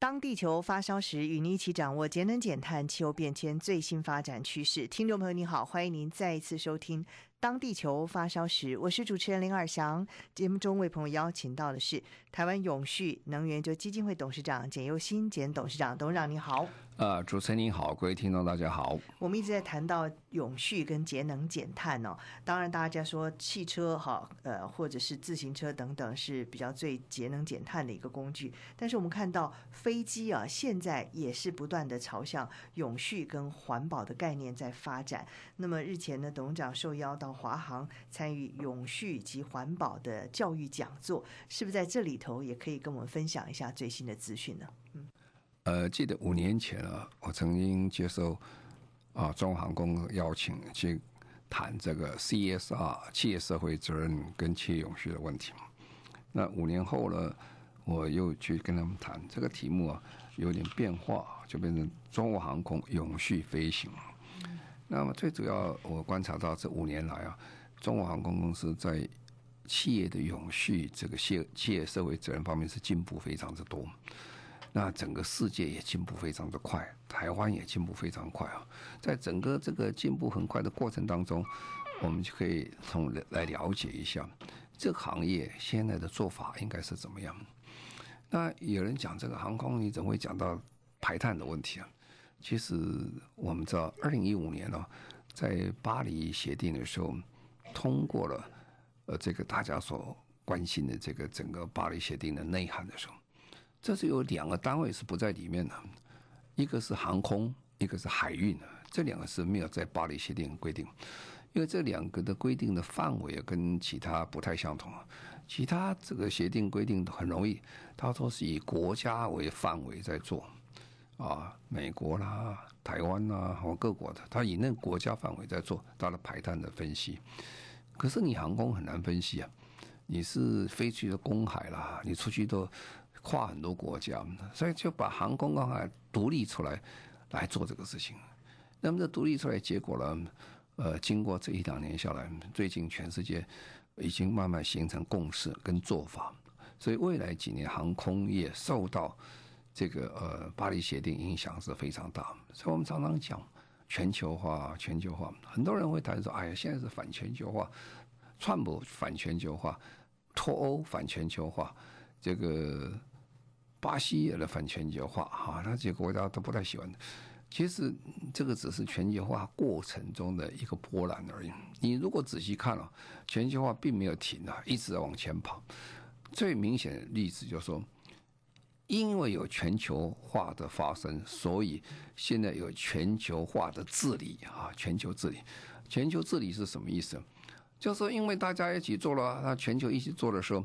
当地球发烧时，与您一起掌握节能减碳、气候变迁最新发展趋势。听众朋友，你好，欢迎您再一次收听。当地球发烧时，我是主持人林尔祥。节目中为朋友邀请到的是台湾永续能源就基金会董事长简又新简董事长，董事长你好。呃，主持人您好，各位听众大家好。我们一直在谈到永续跟节能减碳哦。当然，大家说汽车哈，呃，或者是自行车等等是比较最节能减碳的一个工具。但是我们看到飞机啊，现在也是不断的朝向永续跟环保的概念在发展。那么日前呢，董事长受邀到华航参与永续及环保的教育讲座，是不是在这里头也可以跟我们分享一下最新的资讯呢？嗯，呃，记得五年前啊，我曾经接受啊中航空邀请去谈这个 CSR 企业社会责任跟企业永续的问题。那五年后呢，我又去跟他们谈这个题目啊，有点变化，就变成中华航空永续飞行。那么最主要，我观察到这五年来啊，中国航空公司在企业的永续这个企企业社会责任方面是进步非常之多。那整个世界也进步非常的快，台湾也进步非常快啊。在整个这个进步很快的过程当中，我们就可以从来了解一下这个行业现在的做法应该是怎么样。那有人讲这个航空，你怎么会讲到排碳的问题啊？其实我们知道，二零一五年呢，在巴黎协定的时候，通过了呃这个大家所关心的这个整个巴黎协定的内涵的时候，这是有两个单位是不在里面的，一个是航空，一个是海运，这两个是没有在巴黎协定规定，因为这两个的规定的范围跟其他不太相同，其他这个协定规定很容易，它都是以国家为范围在做。啊，美国啦、台湾啦，或各国的，他以那个国家范围在做它的排碳的分析。可是你航空很难分析啊，你是飞去的公海啦，你出去都跨很多国家，所以就把航空公海独立出来来做这个事情。那么这独立出来结果呢？呃，经过这一两年下来，最近全世界已经慢慢形成共识跟做法，所以未来几年航空业受到。这个呃，巴黎协定影响是非常大，所以我们常常讲全球化，全球化。很多人会谈说，哎呀，现在是反全球化，川普反全球化，脱欧反全球化，这个巴西也来反全球化，哈，那这些国家都不太喜欢。其实这个只是全球化过程中的一个波澜而已。你如果仔细看了，全球化并没有停啊，一直在往前跑。最明显的例子就是说。因为有全球化的发生，所以现在有全球化的治理啊，全球治理。全球治理是什么意思？就是，因为大家一起做了，那全球一起做的时候，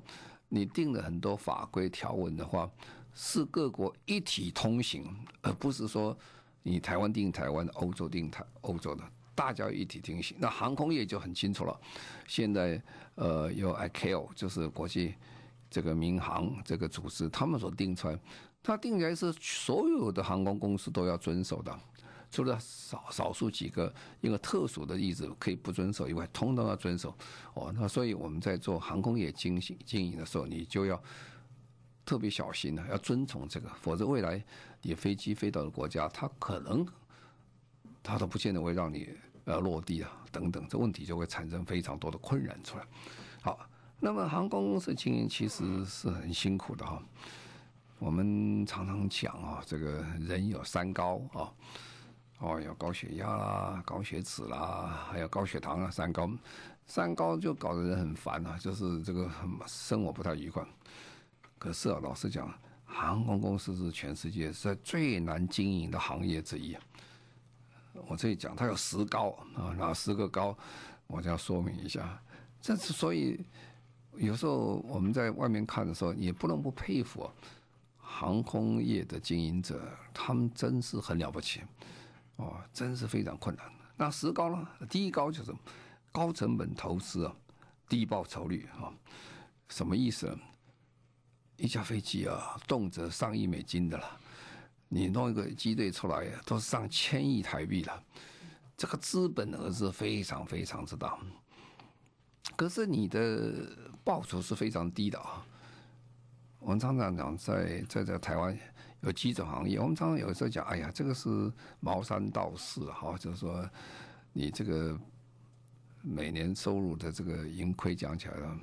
你定了很多法规条文的话，是各国一体通行，而不是说你台湾定台湾，欧洲定台欧洲的，大家一体通行。那航空业就很清楚了，现在呃有 ICAO 就是国际。这个民航这个组织，他们所定出来，他定出来是所有的航空公司都要遵守的，除了少少数几个一个特殊的例子可以不遵守以外，通通要遵守。哦，那所以我们在做航空业经营经营的时候，你就要特别小心了，要遵从这个，否则未来你飞机飞到的国家，它可能它都不见得会让你呃落地啊，等等，这问题就会产生非常多的困扰出来。好。那么航空公司经营其实是很辛苦的哈。我们常常讲啊，这个人有三高啊，哦，有高血压啦、高血脂啦，还有高血糖啊，三高，三高就搞得人很烦啊，就是这个生活不太愉快。可是啊，老实讲，航空公司是全世界是最难经营的行业之一。我这里讲，它有十高啊，哪十个高？我就要说明一下。这是所以。有时候我们在外面看的时候，也不能不佩服航空业的经营者，他们真是很了不起，哦，真是非常困难。那十高呢？第一高就是高成本投资啊，低报酬率啊，什么意思？一架飞机啊，动辄上亿美金的了，你弄一个机队出来，都是上千亿台币了，这个资本额是非常非常之大。可是你的报酬是非常低的啊。我们常常讲，在在在台湾有几种行业，我们常常有时候讲，哎呀，这个是茅山道士哈，就是说你这个每年收入的这个盈亏讲起来了，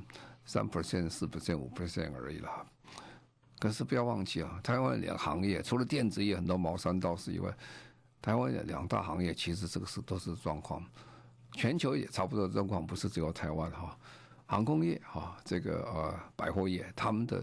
三 percent、四 percent、五 percent 而已了。可是不要忘记啊，台湾两行业除了电子业很多茅山道士以外，台湾两大行业其实这个是都是状况，全球也差不多状况，不是只有台湾哈。航空业哈，这个呃百货业，他们的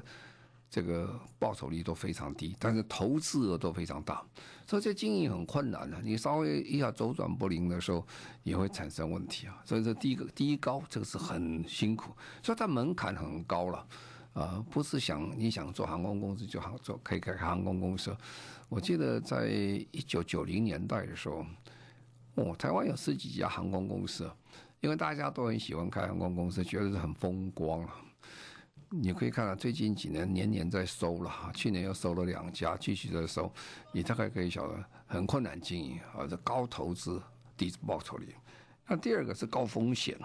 这个报酬率都非常低，但是投资额都非常大，所以这经营很困难的。你稍微一下周转不灵的时候，也会产生问题啊。所以说第一个第一高，这个是很辛苦，所以它门槛很高了。啊，不是想你想做航空公司就好做，可以开航空公司。我记得在一九九零年代的时候，哦，台湾有十几家航空公司，因为大家都很喜欢开航空公司，觉得是很风光啊。你可以看到最近几年年年在收了，去年又收了两家，继续在收。你大概可以晓得很困难经营啊，这高投资低报酬率。那第二个是高风险，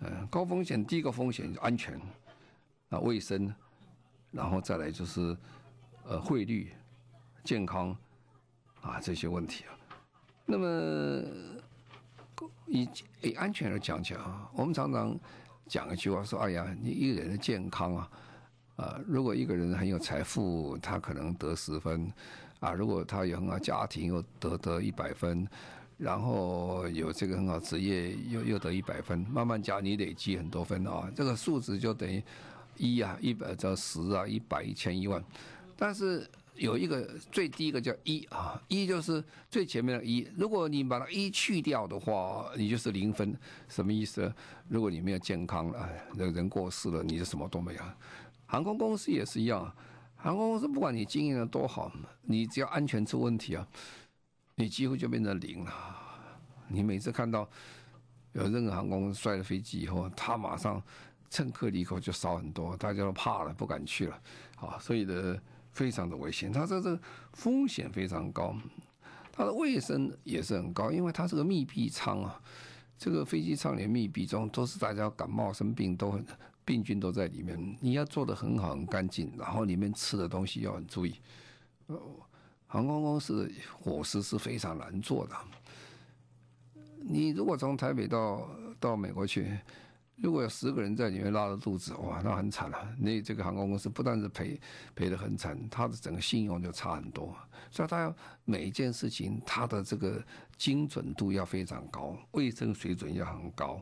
嗯，高风险第一个风险是安全。啊，卫生，然后再来就是，呃，汇率、健康，啊这些问题啊。那么以以安全来讲讲啊，我们常常讲一句话说：哎呀，你一个人的健康啊，啊，如果一个人很有财富，他可能得十分，啊，如果他有很好家庭，又得得一百分，然后有这个很好职业，又又得一百分，慢慢加，你累积很多分啊，这个数值就等于。一啊，一百到十啊，一百一千一万，但是有一个最低一个叫一啊，一就是最前面的一。如果你把它一去掉的话，你就是零分，什么意思？如果你没有健康了，人人过世了，你就什么都没有。航空公司也是一样，航空公司不管你经营的多好，你只要安全出问题啊，你几乎就变成零了。你每次看到有任何航空摔了飞机以后，他马上。乘客离口就少很多，大家都怕了，不敢去了，啊，所以呢，非常的危险。它这这风险非常高，它的卫生也是很高，因为它是个密闭舱啊，这个飞机舱里密闭中都是大家感冒生病都很病菌都在里面，你要做得很好很干净，然后里面吃的东西要很注意。航空公司伙食是非常难做的，你如果从台北到到美国去。如果有十个人在里面拉着肚子，哇，那很惨了。那这个航空公司不但是赔赔得很惨，它的整个信用就差很多。所以它要每一件事情，它的这个精准度要非常高，卫生水准要很高，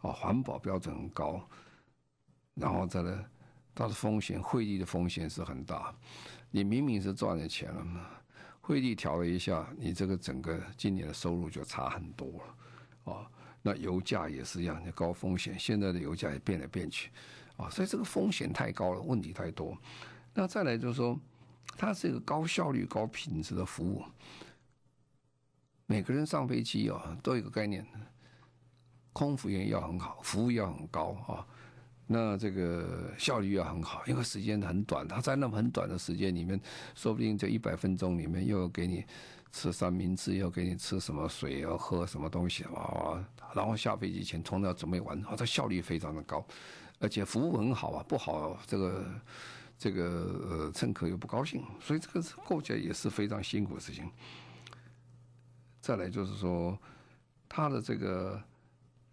啊，环保标准很高。然后再来，它的风险，汇率的风险是很大。你明明是赚了钱了嘛，汇率调了一下，你这个整个今年的收入就差很多了，啊。那油价也是一样，高风险。现在的油价也变来变去，啊，所以这个风险太高了，问题太多。那再来就是说，它是一个高效率、高品质的服务。每个人上飞机啊，都有一个概念，空服员要很好，服务要很高啊。那这个效率要很好，因为时间很短，他在那么很短的时间里面，说不定这一百分钟里面又要给你。吃三明治，要给你吃什么水，要喝什么东西啊？然后下飞机前通常要准备完，啊，这效率非常的高，而且服务很好啊，不好这个这个呃乘客又不高兴，所以这个构起来也是非常辛苦的事情。再来就是说，他的这个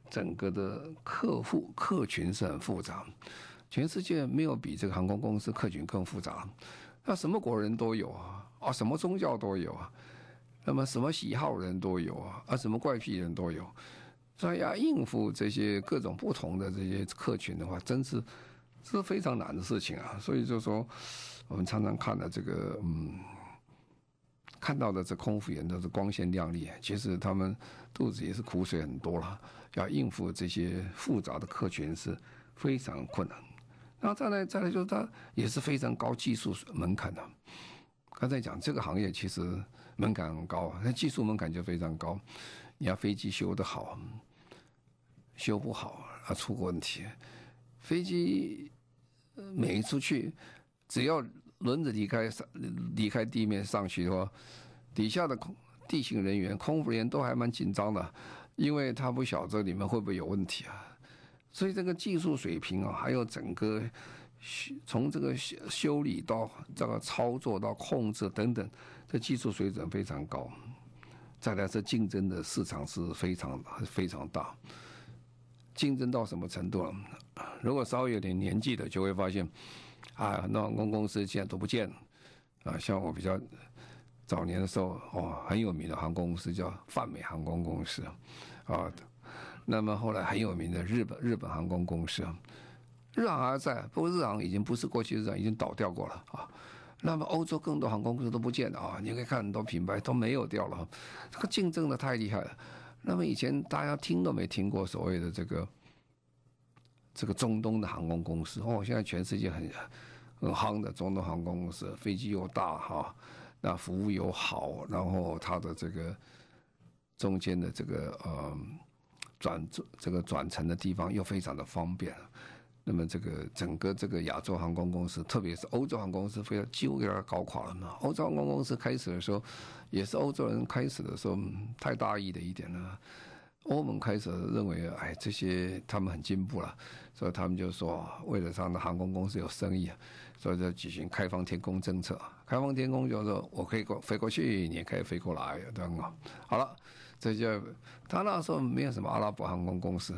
整个的客户客群是很复杂，全世界没有比这个航空公司客群更复杂，那什么国人都有啊，啊，什么宗教都有啊。那么什么喜好人都有啊，啊，什么怪癖人都有，所以要应付这些各种不同的这些客群的话，真是是非常难的事情啊。所以就说，我们常常看到这个，嗯，看到的这空服员都是光鲜亮丽，其实他们肚子也是苦水很多了，要应付这些复杂的客群是非常困难。然后再来再来就是它也是非常高技术门槛的。刚才讲这个行业其实门槛很高，那技术门槛就非常高。你要飞机修得好，修不好啊出个问题。飞机每一出去，只要轮子离开上离开地面上去的话，底下的空地形人员、空服人员都还蛮紧张的，因为他不晓得里面会不会有问题啊。所以这个技术水平啊，还有整个从这个修修理到这个操作到控制等等，这技术水准非常高。再来，这竞争的市场是非常非常大。竞争到什么程度了？如果稍微有点年纪的，就会发现，啊，很多航空公司现在都不见了。啊，像我比较早年的时候，哦，很有名的航空公司叫泛美航空公司，啊。那么后来很有名的日本日本航空公司，日航还在，不过日航已经不是过去日航，已经倒掉过了啊。那么欧洲更多航空公司都不见了啊，你可以看很多品牌都没有掉了，这个竞争的太厉害了。那么以前大家听都没听过所谓的这个这个中东的航空公司哦，现在全世界很很夯的中东航空公司，飞机又大哈，那服务又好，然后它的这个中间的这个呃。转这个转乘的地方又非常的方便，那么这个整个这个亚洲航空公司，特别是欧洲航空公司，非要几乎给它搞垮了嘛。欧洲航空公司开始的时候，也是欧洲人开始的时候太大意的一点了。欧盟开始认为，哎，这些他们很进步了，所以他们就说，为了让航空公司有生意，所以就举行开放天空政策。开放天空就是说我可以过飞过去，你也可以飞过来，对吧？好了。这就他那时候没有什么阿拉伯航空公司，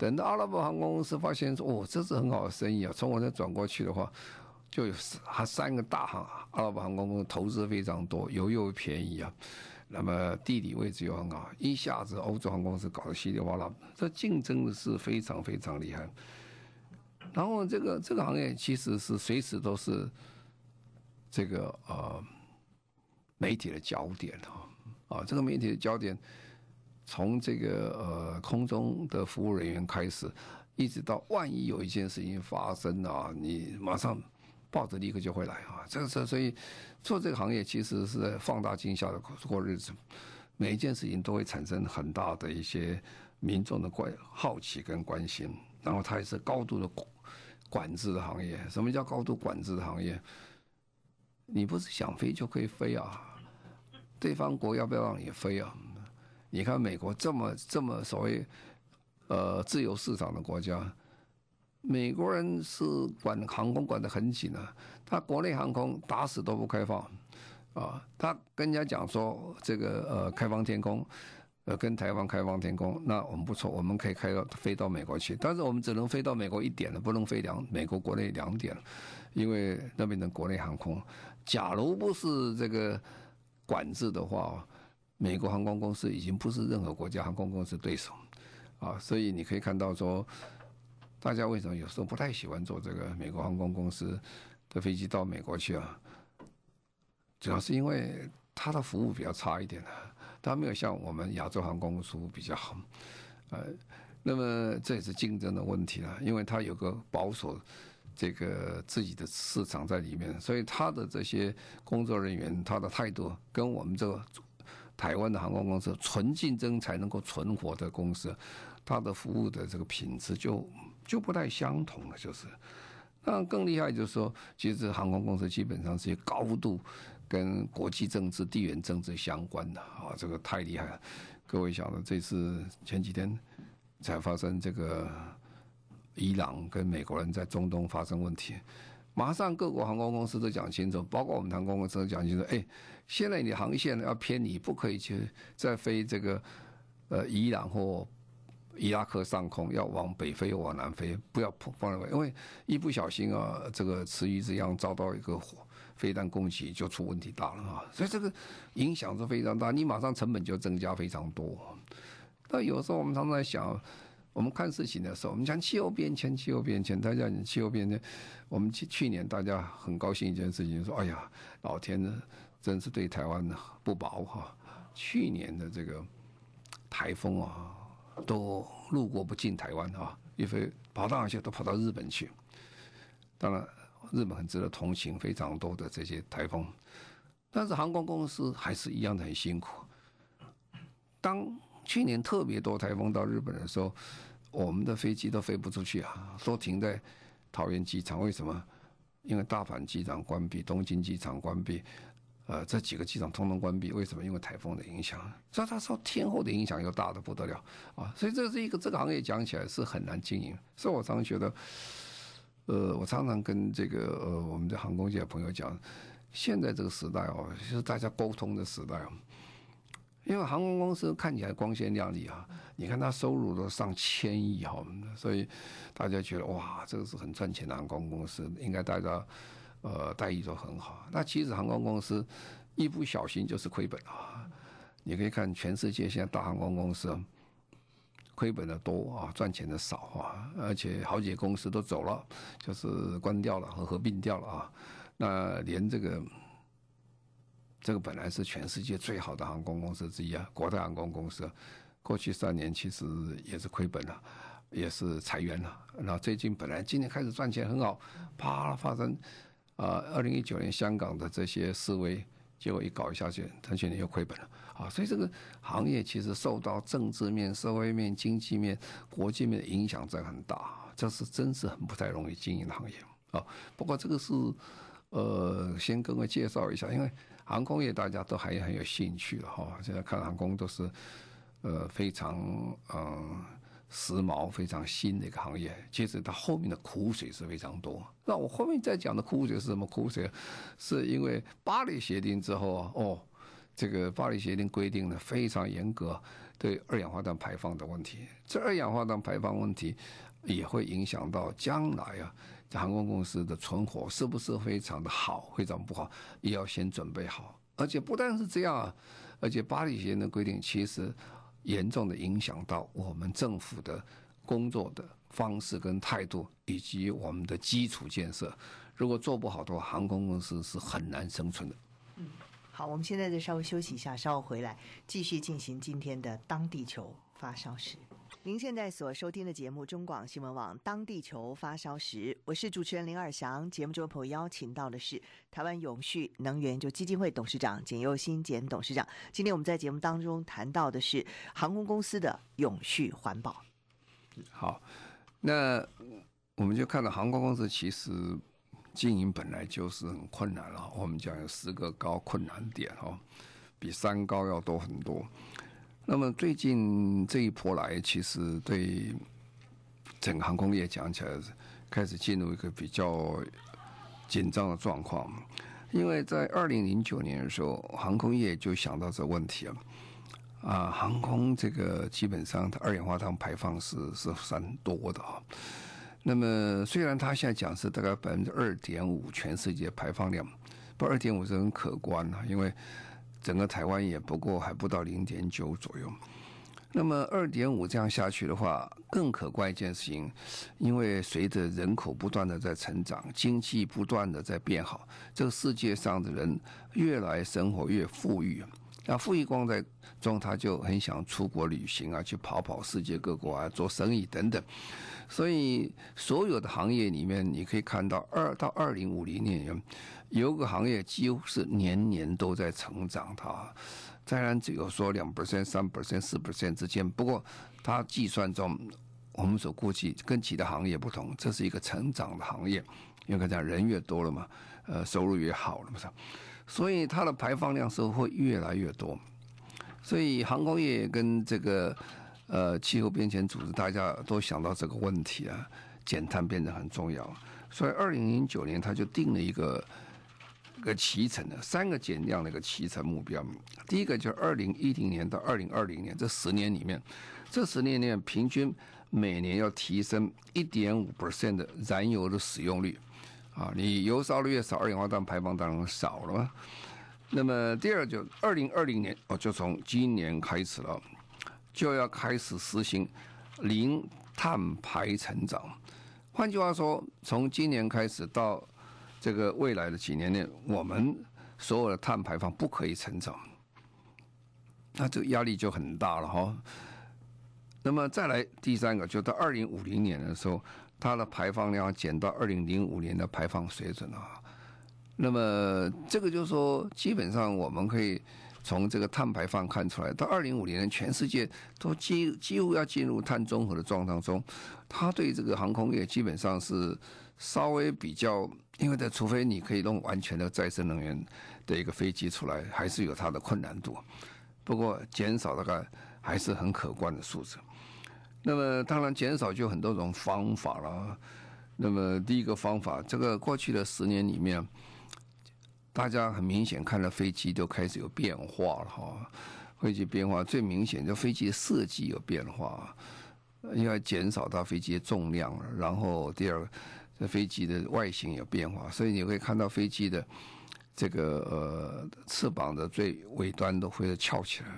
等到阿拉伯航空公司发现说，哦，这是很好的生意啊，从我这转过去的话，就有还三个大航阿拉伯航空公司投资非常多，油又便宜啊，那么地理位置又很好，一下子欧洲航空公司搞得稀里哗啦，这竞争是非常非常厉害。然后这个这个行业其实是随时都是这个呃媒体的焦点啊。啊，这个媒体的焦点，从这个呃空中的服务人员开始，一直到万一有一件事情发生啊，你马上抱着立刻就会来啊。这个，所以做这个行业其实是在放大镜下的过日子，每一件事情都会产生很大的一些民众的关好奇跟关心。然后它也是高度的管制的行业。什么叫高度管制的行业？你不是想飞就可以飞啊？对方国要不要让你飞啊？你看美国这么这么所谓呃自由市场的国家，美国人是管航空管得很紧的，他国内航空打死都不开放啊。他跟人家讲说这个呃开放天空，呃跟台湾开放天空，那我们不错，我们可以开到飞到美国去，但是我们只能飞到美国一点了，不能飞两美国国内两点，因为那边的国内航空，假如不是这个。管制的话，美国航空公司已经不是任何国家航空公司对手，啊，所以你可以看到说，大家为什么有时候不太喜欢坐这个美国航空公司的飞机到美国去啊？主要是因为它的服务比较差一点啊，它没有像我们亚洲航空公司比较好，呃，那么这也是竞争的问题了，因为它有个保守。这个自己的市场在里面，所以他的这些工作人员，他的态度跟我们这个台湾的航空公司纯竞争才能够存活的公司，它的服务的这个品质就就不太相同了。就是，那更厉害就是说，其实航空公司基本上是高度跟国际政治、地缘政治相关的啊，这个太厉害了。各位晓得，这次前几天才发生这个。伊朗跟美国人在中东发生问题，马上各国航空公司都讲清楚，包括我们航空公司都讲清楚。哎，现在你航线要偏离，不可以去再飞这个呃伊朗或伊拉克上空，要往北飞，往南飞，不要碰放那边，因为一不小心啊，这个池鱼之殃遭到一个火飞弹攻击，就出问题大了啊！所以这个影响是非常大，你马上成本就增加非常多。那有时候我们常常在想。我们看事情的时候，我们讲气候变迁，气候变迁，大家讲气候变迁。我们去去年大家很高兴一件事情，说：“哎呀，老天呢，真是对台湾不薄哈！去年的这个台风啊，都路过不进台湾啊，一飞跑到哪去都跑到日本去。当然，日本很值得同情，非常多的这些台风，但是航空公司还是一样的很辛苦。当去年特别多台风到日本的时候，我们的飞机都飞不出去啊，都停在桃园机场。为什么？因为大阪机场关闭，东京机场关闭，呃，这几个机场通通关闭。为什么？因为台风的影响。所以他说天后的影响又大的不得了啊！所以这是一个这个行业讲起来是很难经营。所以我常常觉得。呃，我常常跟这个呃我们的航空界的朋友讲，现在这个时代哦，就是大家沟通的时代哦。因为航空公司看起来光鲜亮丽啊，你看它收入都上千亿哈，所以大家觉得哇，这个是很赚钱的航空公司，应该大家呃待遇都很好。那其实航空公司一不小心就是亏本啊。你可以看全世界现在大航空公司。亏本的多啊，赚钱的少啊，而且好几个公司都走了，就是关掉了和合并掉了啊。那连这个这个本来是全世界最好的航空公司之一啊，国泰航空公司，过去三年其实也是亏本了，也是裁员了。然后最近本来今年开始赚钱很好，啪发生啊，二零一九年香港的这些示威。结果一搞下去，他去年又亏本了啊！所以这个行业其实受到政治面、社会面、经济面、国际面的影响在很大，这是真是很不太容易经营的行业啊。不过这个是呃，先跟各位介绍一下，因为航空业大家都还很有兴趣的哈。现在看航空都是呃非常嗯。时髦非常新的一个行业，其实它后面的苦水是非常多。那我后面再讲的苦水是什么苦水？是因为巴黎协定之后啊，哦，这个巴黎协定规定的非常严格，对二氧化碳排放的问题。这二氧化碳排放问题也会影响到将来啊，航空公司的存活是不是非常的好，非常不好，也要先准备好。而且不但是这样啊，而且巴黎协定的规定其实。严重的影响到我们政府的工作的方式跟态度，以及我们的基础建设。如果做不好的话，航空公司是很难生存的。嗯，好，我们现在再稍微休息一下，稍后回来继续进行今天的当地球发烧时。您现在所收听的节目中广新闻网《当地球发烧时》，我是主持人林尔祥。节目中朋友邀请到的是台湾永续能源就基金会董事长简又新简董事长。今天我们在节目当中谈到的是航空公司的永续环保。好，那我们就看到航空公司其实经营本来就是很困难了。我们讲有十个高困难点哦，比三高要多很多。那么最近这一波来，其实对整个航空业讲起来，开始进入一个比较紧张的状况。因为在二零零九年的时候，航空业就想到这问题了。啊，航空这个基本上它二氧化碳排放是是算多的啊。那么虽然它现在讲是大概百分之二点五全世界排放量，不二点五是很可观啊，因为。整个台湾也不过还不到零点九左右，那么二点五这样下去的话，更可贵一件事情，因为随着人口不断的在成长，经济不断的在变好，这个世界上的人越来生活越富裕，那富裕光在中，他就很想出国旅行啊，去跑跑世界各国啊，做生意等等。所以所有的行业里面，你可以看到二到二零五零年。有个行业几乎是年年都在成长，它当然只有说两 percent、三 percent、四 percent 之间。不过它计算中，我们所估计跟其他行业不同，这是一个成长的行业，因为讲人越多了嘛，呃，收入越好了嘛，所以它的排放量是会越来越多。所以航空业跟这个呃气候变迁组织，大家都想到这个问题啊，减碳变得很重要。所以二零零九年他就定了一个。个期程的三个减量的一个期程目标，第一个就是二零一零年到二零二零年这十年里面，这十年里面平均每年要提升一点五 percent 的燃油的使用率，啊，你油烧的越少，二氧化碳排放当然少了嘛。那么第二就二零二零年哦，就从今年开始了，就要开始实行零碳排成长。换句话说，从今年开始到这个未来的几年内，我们所有的碳排放不可以成长，那这个压力就很大了哈。那么再来第三个，就到二零五零年的时候，它的排放量减到二零零五年的排放水准啊。那么这个就是说，基本上我们可以从这个碳排放看出来，到二零五零年，全世界都几几乎要进入碳中和的状态中，它对这个航空业基本上是稍微比较，因为的除非你可以弄完全的再生能源的一个飞机出来，还是有它的困难度。不过减少大概还是很可观的数字。那么当然减少就很多种方法了。那么第一个方法，这个过去的十年里面，大家很明显看到飞机都开始有变化了哈。飞机变化最明显，就飞机的设计有变化，因为减少到飞机的重量。然后第二个，这飞机的外形有变化，所以你会看到飞机的这个呃翅膀的最尾端都会翘起来。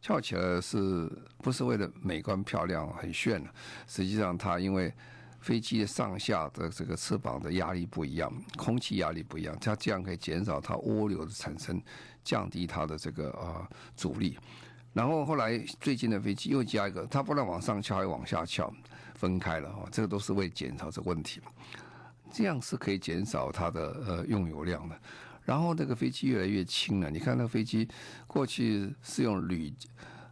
翘起来是不是为了美观漂亮很炫呢？实际上，它因为飞机的上下的这个翅膀的压力不一样，空气压力不一样，它这样可以减少它涡流的产生，降低它的这个啊阻力。然后后来最近的飞机又加一个，它不能往上翘，还往下翘，分开了哈，这个都是为减少这个问题。这样是可以减少它的呃用油量的。然后那个飞机越来越轻了，你看那个飞机过去是用铝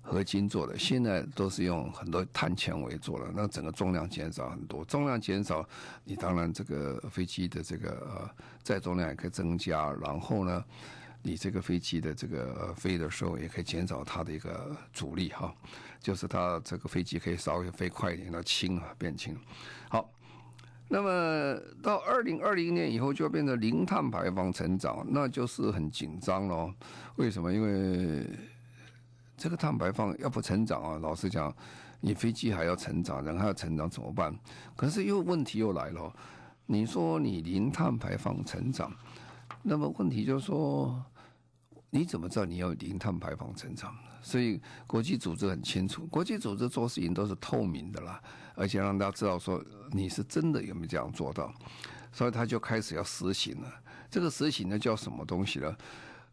合金做的，现在都是用很多碳纤维做的，那整个重量减少很多。重量减少，你当然这个飞机的这个呃载重量也可以增加，然后呢，你这个飞机的这个飞的时候也可以减少它的一个阻力哈，就是它这个飞机可以稍微飞快一点，它轻啊变轻，好。那么到二零二零年以后就要变成零碳排放成长，那就是很紧张喽。为什么？因为这个碳排放要不成长啊，老实讲，你飞机还要成长，人还要成长怎么办？可是又问题又来了，你说你零碳排放成长，那么问题就是说，你怎么知道你要零碳排放成长？所以国际组织很清楚，国际组织做事情都是透明的啦。而且让大家知道说你是真的有没有这样做到，所以他就开始要实行了。这个实行呢叫什么东西呢？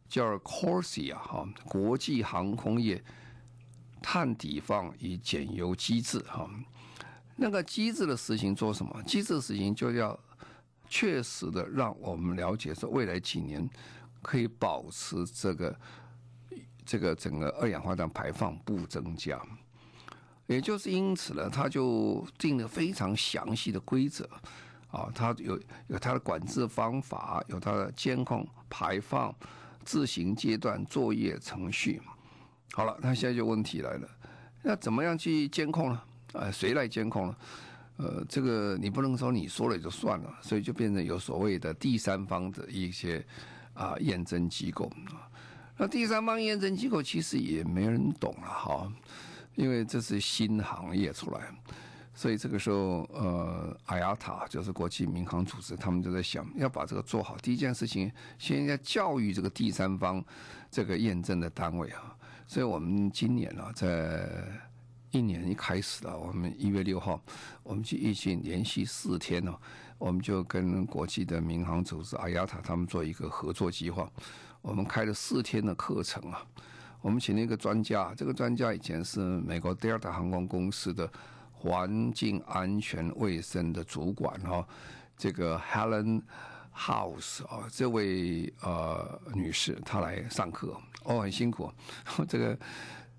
叫 CORSIA 哈，国际航空业碳抵放与减油机制哈。那个机制的实行做什么？机制的实行就要确实的让我们了解说未来几年可以保持这个这个整个二氧化碳排放不增加。也就是因此呢，他就定了非常详细的规则，啊，他有有他的管制方法，有他的监控排放、自行阶段作业程序。好了，那现在就问题来了，那怎么样去监控呢？啊，谁来监控呢？呃，这个你不能说你说了也就算了，所以就变成有所谓的第三方的一些啊验证机构啊。那第三方验证机构其实也没人懂了，哈。因为这是新行业出来，所以这个时候，呃，IATA 就是国际民航组织，他们就在想要把这个做好。第一件事情，先要教育这个第三方这个验证的单位啊。所以我们今年呢、啊，在一年一开始了，我们一月六号，我们去疫情连续四天呢、我们就跟国际的民航组织阿亚塔他们做一个合作计划，我们开了四天的课程啊。我们请了一个专家，这个专家以前是美国 Delta 航空公司的环境安全卫生的主管哈，这个 Helen House 啊，这位呃女士她来上课哦，很辛苦，这个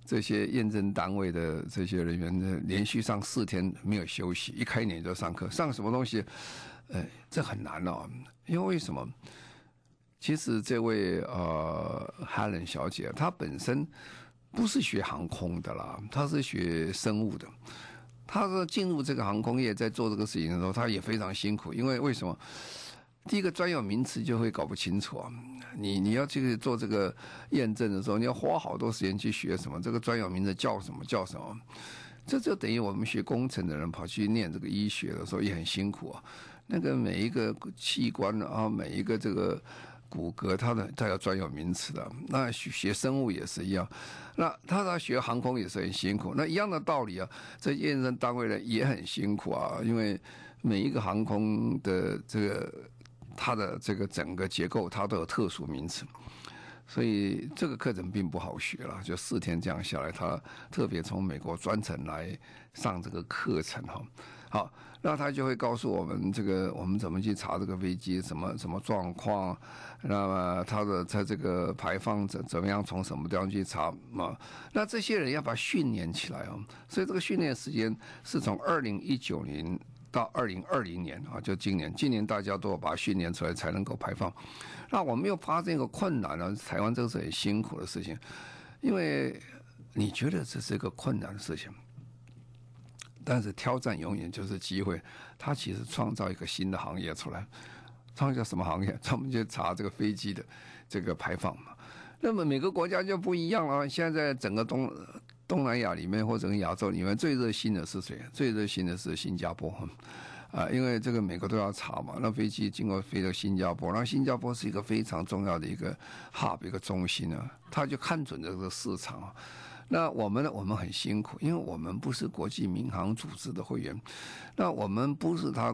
这些验证单位的这些人员连续上四天没有休息，一开年就上课，上什么东西？呃，这很难哦，因为为什么？其实这位呃，Helen 小姐，她本身不是学航空的啦，她是学生物的。她是进入这个航空业，在做这个事情的时候，她也非常辛苦。因为为什么？第一个专有名词就会搞不清楚啊。你你要去做这个验证的时候，你要花好多时间去学什么这个专有名词叫什么叫什么。这就等于我们学工程的人跑去念这个医学的时候也很辛苦啊。那个每一个器官啊，每一个这个。骨骼，它的它有专有名词的。那学生物也是一样，那他在学航空也是很辛苦。那一样的道理啊，这验证单位呢也很辛苦啊，因为每一个航空的这个它的这个整个结构，它都有特殊名词，所以这个课程并不好学了。就四天这样下来，他特别从美国专程来上这个课程哈。好，那他就会告诉我们这个我们怎么去查这个飞机什么什么状况，那么它的它这个排放怎怎么样，从什么地方去查嘛？那这些人要把训练起来哦，所以这个训练时间是从二零一九年到二零二零年啊，就今年，今年大家都要把它训练出来才能够排放。那我们又发生一个困难呢，台湾这个是很辛苦的事情，因为你觉得这是一个困难的事情。但是挑战永远就是机会，它其实创造一个新的行业出来，创造什么行业？他们就查这个飞机的这个排放嘛。那么每个国家就不一样了。现在整个东东南亚里面或者亚洲里面最热心的是谁？最热心的是新加坡，啊，因为这个美国都要查嘛。那飞机经过飞到新加坡，那新加坡是一个非常重要的一个 hub 一个中心啊，他就看准这个市场。那我们呢？我们很辛苦，因为我们不是国际民航组织的会员，那我们不是他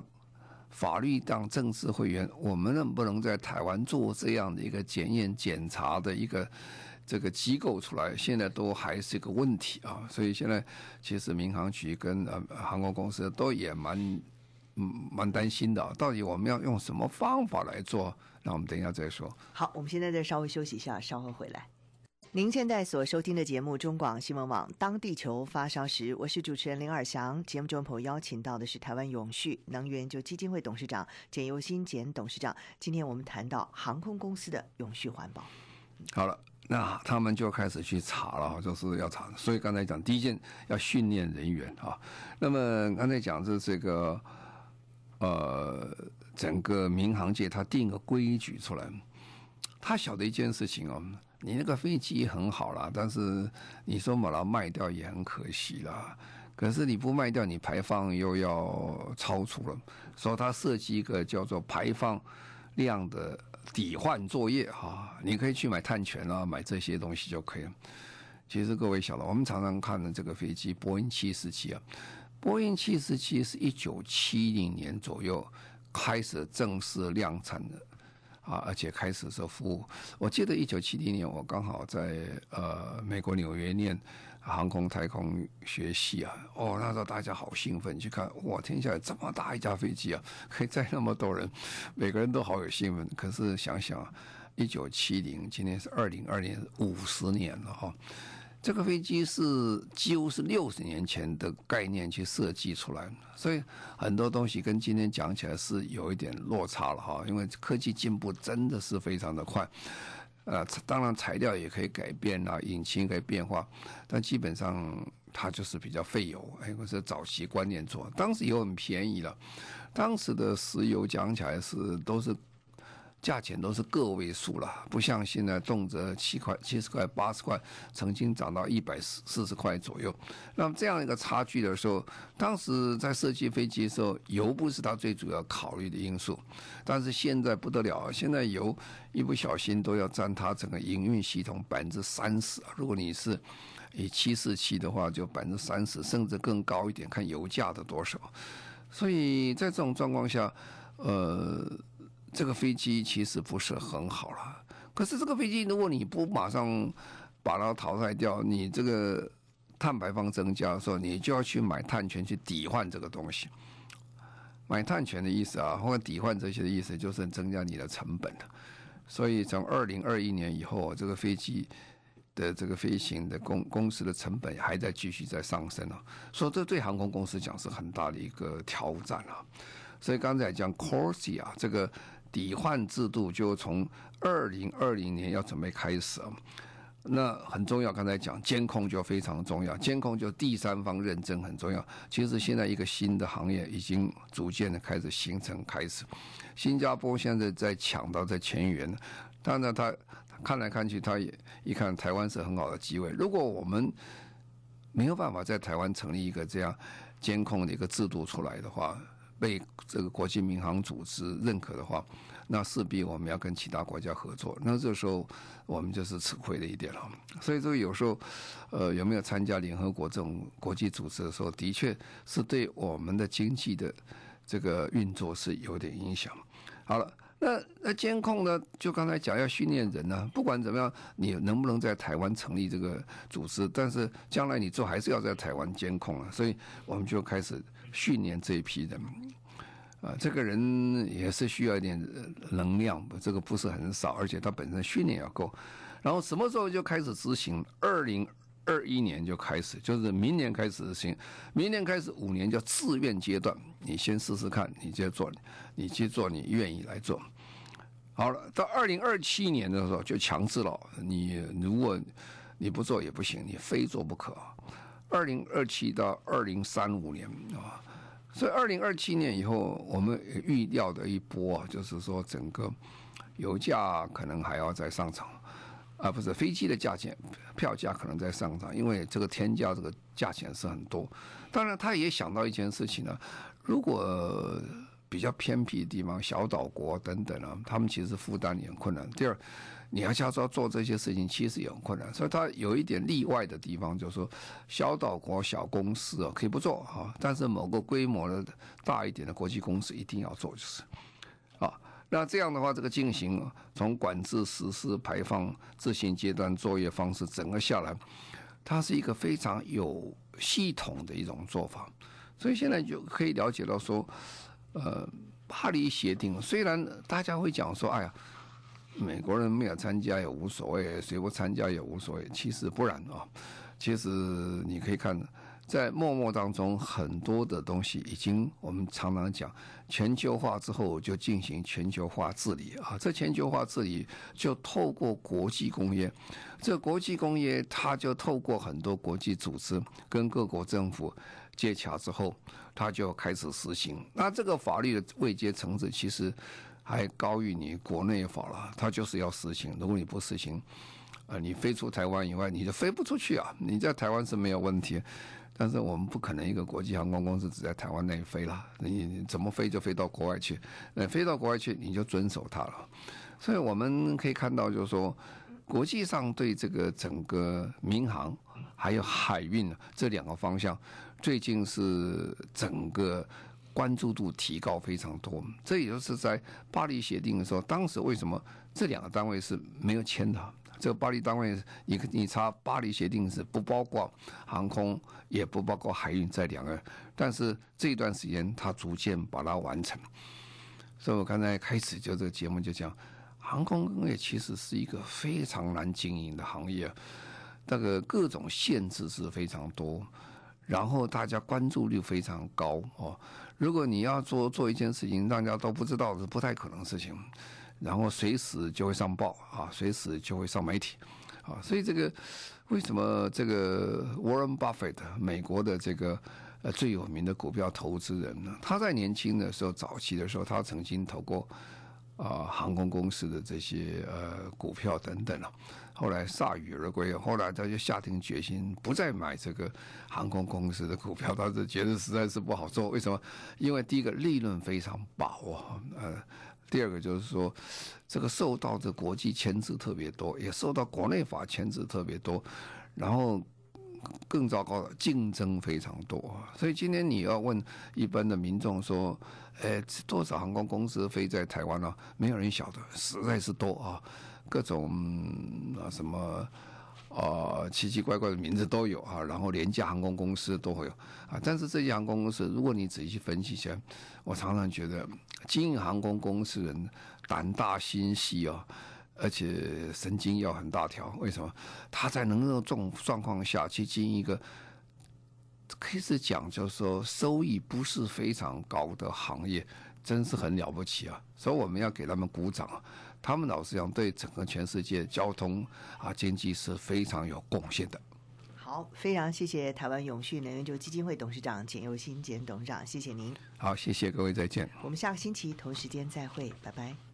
法律当政治会员，我们能不能在台湾做这样的一个检验检查的一个这个机构出来？现在都还是一个问题啊！所以现在其实民航局跟呃航空公司都也蛮嗯蛮担心的，到底我们要用什么方法来做？那我们等一下再说。好，我们现在再稍微休息一下，稍后回来。您现在所收听的节目《中广新闻网》，当地球发烧时，我是主持人林尔祥。节目中朋友邀请到的是台湾永续能源研究基金会董事长简尤新简董事长。今天我们谈到航空公司的永续环保。好了，那他们就开始去查了，就是要查。所以刚才讲第一件要训练人员啊。那么刚才讲是这个，呃，整个民航界他定个规矩出来，他晓得一件事情哦。你那个飞机很好啦，但是你说把它卖掉也很可惜啦。可是你不卖掉，你排放又要超出了，所以他设计一个叫做排放量的抵换作业哈。你可以去买碳权啊，买这些东西就可以了。其实各位晓得，我们常常看的这个飞机波音七四七啊，波音七四七是一九七零年左右开始正式量产的。啊，而且开始做服务。我记得一九七零年，我刚好在呃美国纽约念航空太空学系啊。哦，那时候大家好兴奋，去看哇，天下有这么大一架飞机啊，可以载那么多人，每个人都好有兴奋。可是想想，一九七零，今年是二零二零，五十年了哈。这个飞机是几乎是六十年前的概念去设计出来，所以很多东西跟今天讲起来是有一点落差了哈。因为科技进步真的是非常的快，呃，当然材料也可以改变啊，引擎可以变化，但基本上它就是比较费油。哎，我是早期观念做，当时油很便宜了，当时的石油讲起来是都是。价钱都是个位数了，不像现在动辄七块、七十块、八十块，曾经涨到一百四四十块左右。那么这样一个差距的时候，当时在设计飞机的时候，油不是它最主要考虑的因素。但是现在不得了，现在油一不小心都要占它整个营运系统百分之三十。如果你是以七四七的话，就百分之三十，甚至更高一点，看油价的多少。所以在这种状况下，呃。这个飞机其实不是很好了，可是这个飞机如果你不马上把它淘汰掉，你这个碳排放增加的时候，你就要去买碳权去抵换这个东西。买碳权的意思啊，或者抵换这些的意思，就是增加你的成本。所以从二零二一年以后，这个飞机的这个飞行的公公司的成本还在继续在上升啊，所以这对航空公司讲是很大的一个挑战啊。所以刚才讲 c o r s i 啊，这个。抵换制度就从二零二零年要准备开始，那很重要。刚才讲监控就非常重要，监控就第三方认证很重要。其实现在一个新的行业已经逐渐的开始形成，开始。新加坡现在在抢到在前沿，当然他看来看去，他也一看台湾是很好的机会。如果我们没有办法在台湾成立一个这样监控的一个制度出来的话，被这个国际民航组织认可的话，那势必我们要跟其他国家合作。那这时候我们就是吃亏的一点了。所以说有时候，呃，有没有参加联合国这种国际组织的时候，的确是对我们的经济的这个运作是有点影响。好了，那那监控呢？就刚才讲要训练人呢，不管怎么样，你能不能在台湾成立这个组织？但是将来你做还是要在台湾监控啊。所以我们就开始。训练这一批人。啊，这个人也是需要一点能量，这个不是很少，而且他本身训练要够。然后什么时候就开始执行？二零二一年就开始，就是明年开始执行，明年开始五年叫自愿阶段，你先试试看，你就做，你去做，你愿意来做。好了，到二零二七年的时候就强制了，你如果你不做也不行，你非做不可。二零二七到二零三五年啊。所以，二零二七年以后，我们预料的一波啊，就是说整个油价可能还要再上涨，而不是飞机的价钱、票价可能在上涨，因为这个天价这个价钱是很多。当然，他也想到一件事情呢，如果比较偏僻的地方、小岛国等等啊，他们其实负担也很困难。第二。你要叫他做这些事情，其实也很困难，所以他有一点例外的地方，就是说小岛国小公司啊可以不做啊，但是某个规模的大一点的国际公司一定要做，就是啊。那这样的话，这个进行从管制、实施、排放、执行阶段作业方式，整个下来，它是一个非常有系统的一种做法。所以现在就可以了解到说，呃，巴黎协定虽然大家会讲说，哎呀。美国人没有参加也无所谓，谁不参加也无所谓。其实不然啊，其实你可以看，在默默当中，很多的东西已经我们常常讲，全球化之后就进行全球化治理啊。这全球化治理就透过国际公约，这国际公约它就透过很多国际组织跟各国政府接洽之后，它就开始实行。那这个法律的位阶层次其实。还高于你国内法了，它就是要实行。如果你不实行，呃，你飞出台湾以外，你就飞不出去啊。你在台湾是没有问题，但是我们不可能一个国际航空公司只在台湾内飞了。你怎么飞就飞到国外去？那飞到国外去，你就遵守它了。所以我们可以看到，就是说，国际上对这个整个民航还有海运这两个方向，最近是整个。关注度提高非常多，这也就是在巴黎协定的时候，当时为什么这两个单位是没有签的？这个巴黎单位，你你查巴黎协定是不包括航空，也不包括海运在两个，但是这一段时间它逐渐把它完成。所以我刚才开始就这个节目就讲，航空工业其实是一个非常难经营的行业，那个各种限制是非常多，然后大家关注率非常高哦。如果你要做做一件事情，大家都不知道是不太可能的事情，然后随时就会上报啊，随时就会上媒体啊，所以这个为什么这个 Warren Buffett 美国的这个呃最有名的股票投资人呢？他在年轻的时候，早期的时候，他曾经投过啊航空公司的这些呃股票等等了。后来铩羽而归，后来他就下定决心不再买这个航空公司的股票，他是觉得实在是不好做。为什么？因为第一个利润非常薄啊，呃，第二个就是说这个受到的国际牵制特别多，也受到国内法牵制特别多，然后更糟糕的竞争非常多。所以今天你要问一般的民众说，哎，多少航空公司飞在台湾呢？没有人晓得，实在是多啊。各种啊什么啊奇奇怪怪的名字都有啊，然后廉价航空公司都会有啊。但是这些航空公司，如果你仔细分析一下，我常常觉得经营航空公司人胆大心细啊，而且神经要很大条。为什么？他在能够这种状况下去经营一个，可以是讲就是说收益不是非常高的行业，真是很了不起啊！所以我们要给他们鼓掌。他们老实讲，对整个全世界交通啊经济是非常有贡献的。好，非常谢谢台湾永续能源基金会董事长简又新简董事长，谢谢您。好，谢谢各位，再见。我们下个星期同时间再会，拜拜。